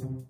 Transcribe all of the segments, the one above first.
Thank you.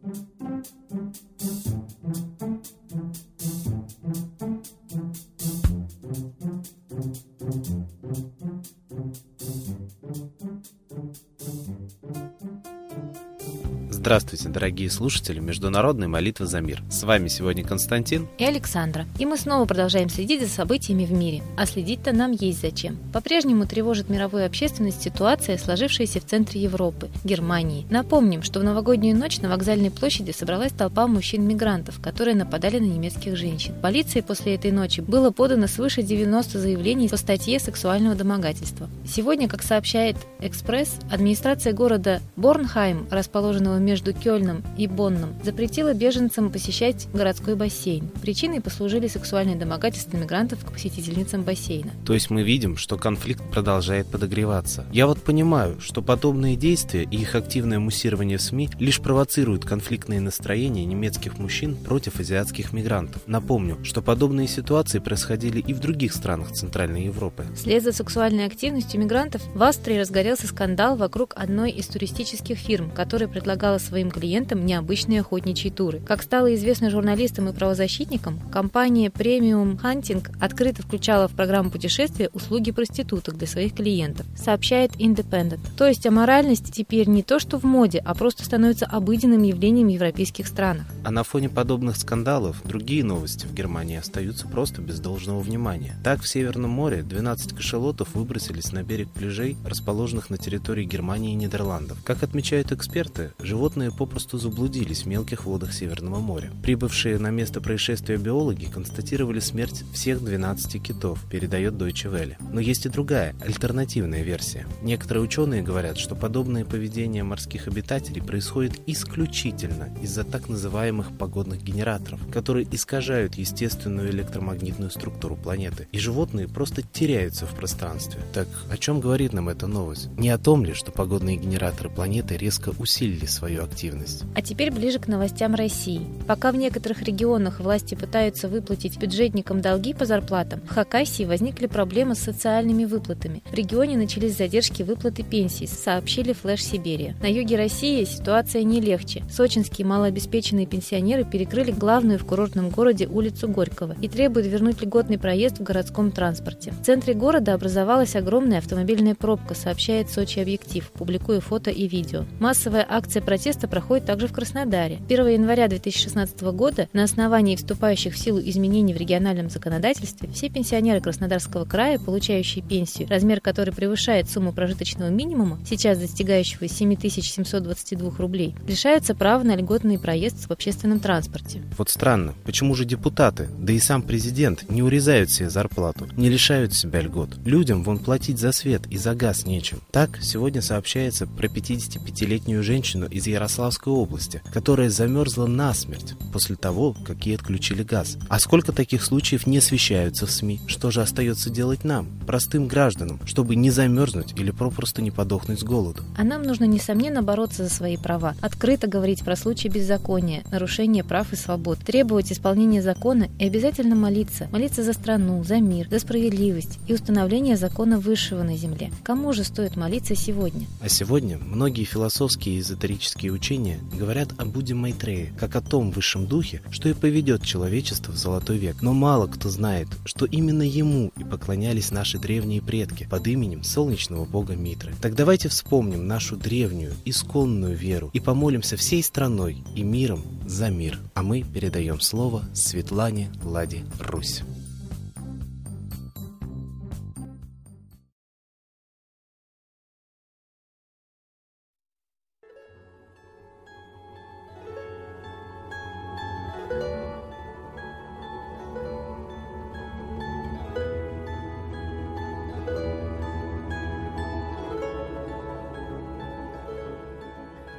Здравствуйте, дорогие слушатели Международной молитвы за мир. С вами сегодня Константин и Александра. И мы снова продолжаем следить за событиями в мире. А следить-то нам есть зачем. По-прежнему тревожит мировую общественность ситуация, сложившаяся в центре Европы, Германии. Напомним, что в новогоднюю ночь на вокзальной площади собралась толпа мужчин-мигрантов, которые нападали на немецких женщин. Полиции после этой ночи было подано свыше 90 заявлений по статье сексуального домогательства. Сегодня, как сообщает «Экспресс», администрация города Борнхайм, расположенного между между Кёльном и Бонном запретила беженцам посещать городской бассейн. Причиной послужили сексуальные домогательства мигрантов к посетительницам бассейна. То есть мы видим, что конфликт продолжает подогреваться. Я вот понимаю, что подобные действия и их активное муссирование в СМИ лишь провоцируют конфликтные настроения немецких мужчин против азиатских мигрантов. Напомню, что подобные ситуации происходили и в других странах Центральной Европы. Вслед за сексуальной активностью мигрантов в Австрии разгорелся скандал вокруг одной из туристических фирм, которая предлагала своим клиентам необычные охотничьи туры. Как стало известно журналистам и правозащитникам, компания Premium Hunting открыто включала в программу путешествия услуги проституток для своих клиентов, сообщает Independent. То есть аморальность теперь не то, что в моде, а просто становится обыденным явлением в европейских странах. А на фоне подобных скандалов другие новости в Германии остаются просто без должного внимания. Так, в Северном море 12 кашелотов выбросились на берег пляжей, расположенных на территории Германии и Нидерландов. Как отмечают эксперты, животные животные попросту заблудились в мелких водах Северного моря. Прибывшие на место происшествия биологи констатировали смерть всех 12 китов, передает Deutsche Welle. Но есть и другая, альтернативная версия. Некоторые ученые говорят, что подобное поведение морских обитателей происходит исключительно из-за так называемых погодных генераторов, которые искажают естественную электромагнитную структуру планеты, и животные просто теряются в пространстве. Так о чем говорит нам эта новость? Не о том ли, что погодные генераторы планеты резко усилили свое активность. А теперь ближе к новостям России. Пока в некоторых регионах власти пытаются выплатить бюджетникам долги по зарплатам, в Хакасии возникли проблемы с социальными выплатами. В регионе начались задержки выплаты пенсий, сообщили Флэш Сибирия. На юге России ситуация не легче. Сочинские малообеспеченные пенсионеры перекрыли главную в курортном городе улицу Горького и требуют вернуть льготный проезд в городском транспорте. В центре города образовалась огромная автомобильная пробка, сообщает Сочи Объектив, публикуя фото и видео. Массовая акция протеста протеста проходит также в Краснодаре. 1 января 2016 года на основании вступающих в силу изменений в региональном законодательстве все пенсионеры Краснодарского края, получающие пенсию, размер которой превышает сумму прожиточного минимума, сейчас достигающего 7722 рублей, лишаются права на льготный проезд в общественном транспорте. Вот странно, почему же депутаты, да и сам президент не урезают себе зарплату, не лишают себя льгот? Людям вон платить за свет и за газ нечем. Так, сегодня сообщается про 55-летнюю женщину из Ярославля, Ярославской области, которая замерзла насмерть после того, как ей отключили газ. А сколько таких случаев не освещаются в СМИ? Что же остается делать нам, простым гражданам, чтобы не замерзнуть или попросту не подохнуть с голоду? А нам нужно, несомненно, бороться за свои права, открыто говорить про случаи беззакония, нарушения прав и свобод, требовать исполнения закона и обязательно молиться. Молиться за страну, за мир, за справедливость и установление закона высшего на земле. Кому же стоит молиться сегодня? А сегодня многие философские и эзотерические ведические учения говорят о Будде Майтрее, как о том высшем духе, что и поведет человечество в золотой век. Но мало кто знает, что именно ему и поклонялись наши древние предки под именем солнечного бога Митры. Так давайте вспомним нашу древнюю, исконную веру и помолимся всей страной и миром за мир. А мы передаем слово Светлане Ладе Русь.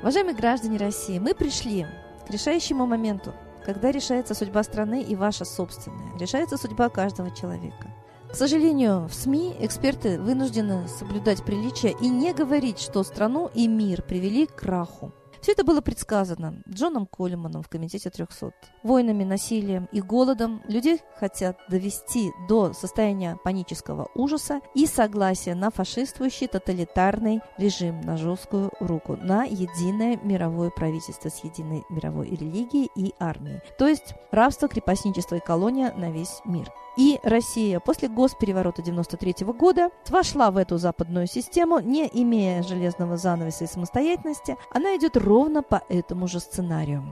Уважаемые граждане России, мы пришли к решающему моменту, когда решается судьба страны и ваша собственная, решается судьба каждого человека. К сожалению, в СМИ эксперты вынуждены соблюдать приличия и не говорить, что страну и мир привели к краху. Все это было предсказано Джоном Колеманом в Комитете 300. Войнами, насилием и голодом людей хотят довести до состояния панического ужаса и согласия на фашистующий тоталитарный режим, на жесткую руку, на единое мировое правительство с единой мировой религией и армией. То есть рабство, крепостничество и колония на весь мир. И Россия после госпереворота 93 года вошла в эту западную систему, не имея железного занавеса и самостоятельности, она идет ровно по этому же сценарию.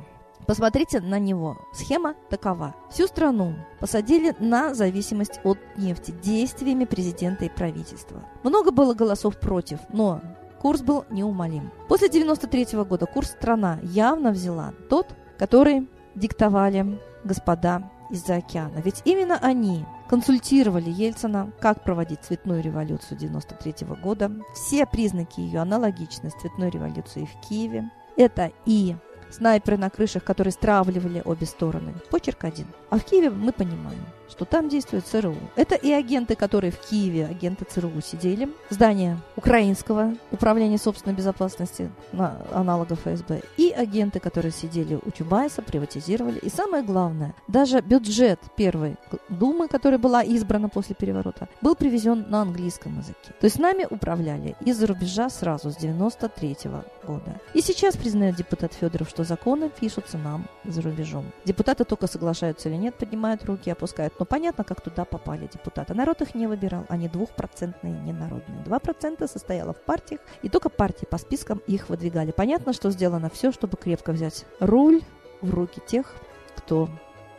Посмотрите на него. Схема такова. Всю страну посадили на зависимость от нефти действиями президента и правительства. Много было голосов против, но курс был неумолим. После 93 года курс страна явно взяла тот, который диктовали господа из-за океана. Ведь именно они консультировали Ельцина, как проводить цветную революцию 93 года. Все признаки ее аналогичны с цветной революцией в Киеве. Это и снайперы на крышах, которые стравливали обе стороны. Почерк один. А в Киеве мы понимаем, что там действует ЦРУ. Это и агенты, которые в Киеве, агенты ЦРУ сидели. Здание Украинского управления собственной безопасности, на аналога ФСБ. И агенты, которые сидели у Чубайса, приватизировали. И самое главное, даже бюджет первой Думы, которая была избрана после переворота, был привезен на английском языке. То есть нами управляли из-за рубежа сразу с 93 -го года. И сейчас признает депутат Федоров, что законы пишутся нам за рубежом. Депутаты только соглашаются или нет, поднимают руки, опускают. Но понятно, как туда попали депутаты. Народ их не выбирал, они двухпроцентные, ненародные. Два процента состояло в партиях, и только партии по спискам их выдвигали. Понятно, что сделано все, чтобы крепко взять руль в руки тех, кто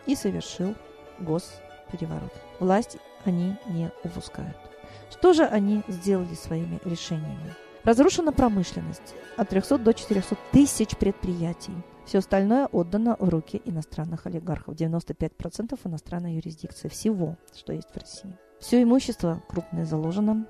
и совершил госпереворот. Власть они не упускают. Что же они сделали своими решениями? Разрушена промышленность от 300 до 400 тысяч предприятий. Все остальное отдано в руки иностранных олигархов. 95% иностранной юрисдикции всего, что есть в России. Все имущество крупное заложено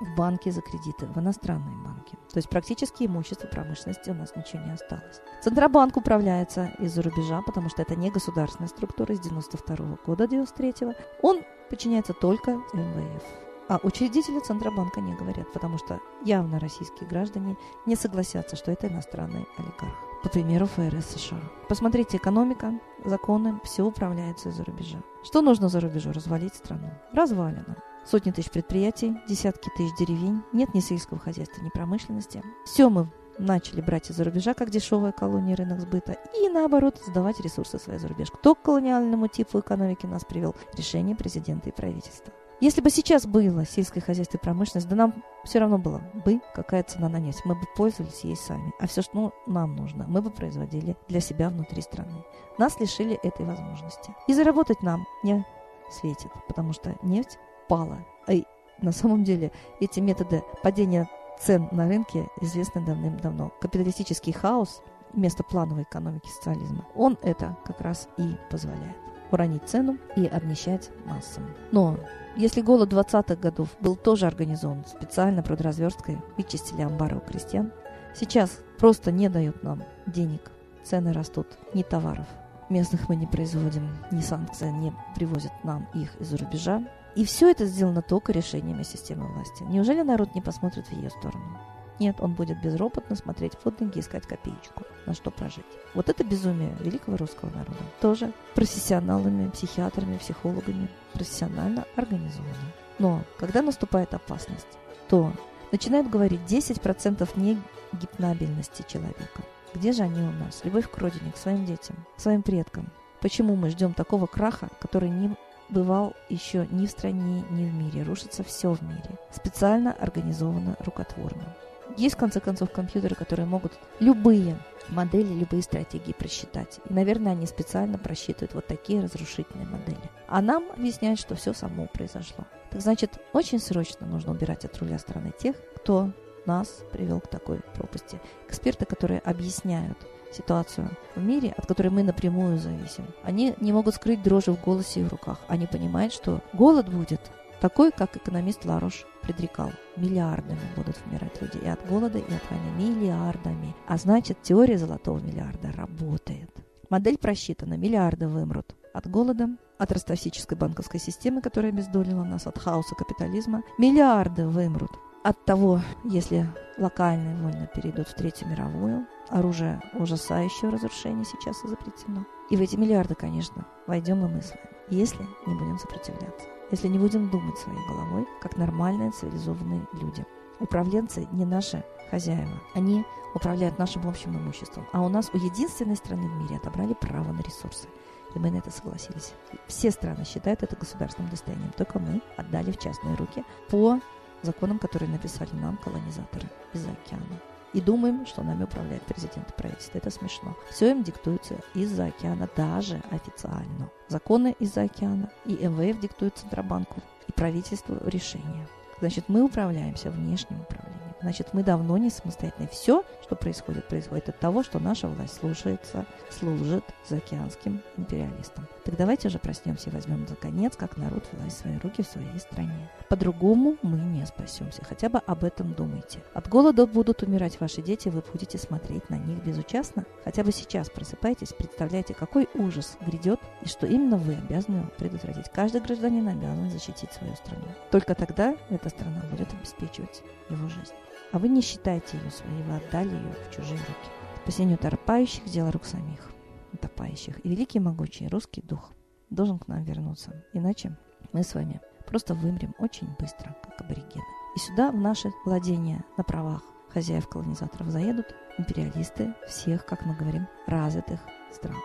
в банки за кредиты, в иностранные банки. То есть практически имущество промышленности у нас ничего не осталось. Центробанк управляется из-за рубежа, потому что это не государственная структура из 92 года, 93 -го. Он подчиняется только МВФ. А учредители Центробанка не говорят, потому что явно российские граждане не согласятся, что это иностранный олигарх. По примеру ФРС США. Посмотрите, экономика, законы, все управляется из-за рубежа. Что нужно за рубежу? Развалить страну. Развалено. Сотни тысяч предприятий, десятки тысяч деревень, нет ни сельского хозяйства, ни промышленности. Все мы начали брать из-за рубежа, как дешевая колония рынок сбыта, и наоборот сдавать ресурсы своей за рубеж. Кто к колониальному типу экономики нас привел? Решение президента и правительства. Если бы сейчас было сельское хозяйство и промышленность, да нам все равно было бы какая цена на нефть. Мы бы пользовались ей сами. А все, что ну, нам нужно, мы бы производили для себя внутри страны. Нас лишили этой возможности. И заработать нам не светит, потому что нефть пала. И на самом деле эти методы падения цен на рынке известны давным-давно. Капиталистический хаос вместо плановой экономики социализма, он это как раз и позволяет уронить цену и обнищать массам. Но если голод 20-х годов был тоже организован специально продразверсткой, вычистили амбары у крестьян, сейчас просто не дают нам денег, цены растут, ни товаров. Местных мы не производим, ни санкции не привозят нам их из-за рубежа. И все это сделано только решениями системы власти. Неужели народ не посмотрит в ее сторону? Нет, он будет безропотно смотреть под ноги искать копеечку, на что прожить. Вот это безумие великого русского народа. Тоже профессионалами, психиатрами, психологами, профессионально организовано. Но когда наступает опасность, то начинают говорить 10% негипнабельности человека. Где же они у нас? Любовь к родине, к своим детям, к своим предкам. Почему мы ждем такого краха, который не бывал еще ни в стране, ни в мире. Рушится все в мире. Специально организовано рукотворно. Есть, в конце концов, компьютеры, которые могут любые модели, любые стратегии просчитать. И, наверное, они специально просчитывают вот такие разрушительные модели. А нам объясняют, что все само произошло. Так значит, очень срочно нужно убирать от руля страны тех, кто нас привел к такой пропасти. Эксперты, которые объясняют ситуацию в мире, от которой мы напрямую зависим, они не могут скрыть дрожи в голосе и в руках. Они понимают, что голод будет такой, как экономист Ларош предрекал. Миллиардами будут умирать люди и от голода, и от войны. Миллиардами. А значит, теория золотого миллиарда работает. Модель просчитана. Миллиарды вымрут от голода, от ростовсической банковской системы, которая обездолила нас, от хаоса капитализма. Миллиарды вымрут от того, если локальные войны перейдут в Третью мировую, оружие ужасающего разрушения сейчас запретено. И в эти миллиарды, конечно, войдем и мысли, если не будем сопротивляться, если не будем думать своей головой, как нормальные цивилизованные люди. Управленцы не наши хозяева, они управляют нашим общим имуществом. А у нас у единственной страны в мире отобрали право на ресурсы. И мы на это согласились. Все страны считают это государственным достоянием. Только мы отдали в частные руки по законам, которые написали нам колонизаторы из океана. И думаем, что нами управляет президент и правительство. Это смешно. Все им диктуется из-за океана, даже официально. Законы из-за океана. И МВФ диктует Центробанку. И правительству решения. Значит, мы управляемся внешним управлением. Значит, мы давно не самостоятельны. Все, что происходит, происходит от того, что наша власть слушается, служит заокеанским империалистам. Так давайте же проснемся и возьмем за конец, как народ, власть в свои руки в своей стране. По-другому мы не спасемся. Хотя бы об этом думайте. От голода будут умирать ваши дети, вы будете смотреть на них безучастно. Хотя бы сейчас просыпайтесь, представляете, какой ужас грядет и что именно вы обязаны предотвратить. Каждый гражданин обязан защитить свою страну. Только тогда эта страна будет обеспечивать его жизнь а вы не считаете ее своей, вы отдали ее в чужие руки. Спасение утопающих – дело рук самих утопающих. И великий могучий русский дух должен к нам вернуться. Иначе мы с вами просто вымрем очень быстро, как аборигены. И сюда, в наши владения на правах хозяев-колонизаторов, заедут империалисты всех, как мы говорим, развитых стран.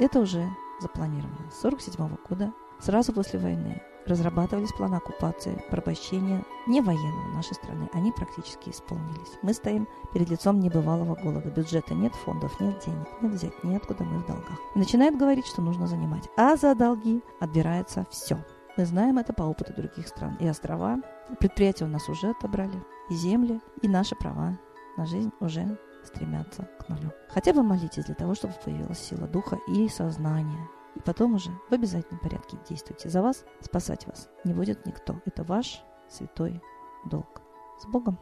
Это уже запланировано с 1947 года, сразу после войны разрабатывались планы оккупации, порабощения не военного нашей страны. Они практически исполнились. Мы стоим перед лицом небывалого голода. Бюджета нет, фондов нет, денег нет взять, неоткуда мы в долгах. И начинает говорить, что нужно занимать. А за долги отбирается все. Мы знаем это по опыту других стран. И острова, предприятия у нас уже отобрали, и земли, и наши права на жизнь уже стремятся к нулю. Хотя бы молитесь для того, чтобы появилась сила духа и сознания и потом уже в обязательном порядке действуйте. За вас спасать вас не будет никто. Это ваш святой долг. С Богом!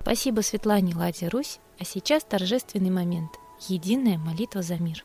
Спасибо Светлане Ладе Русь. А сейчас торжественный момент. Единая молитва за мир.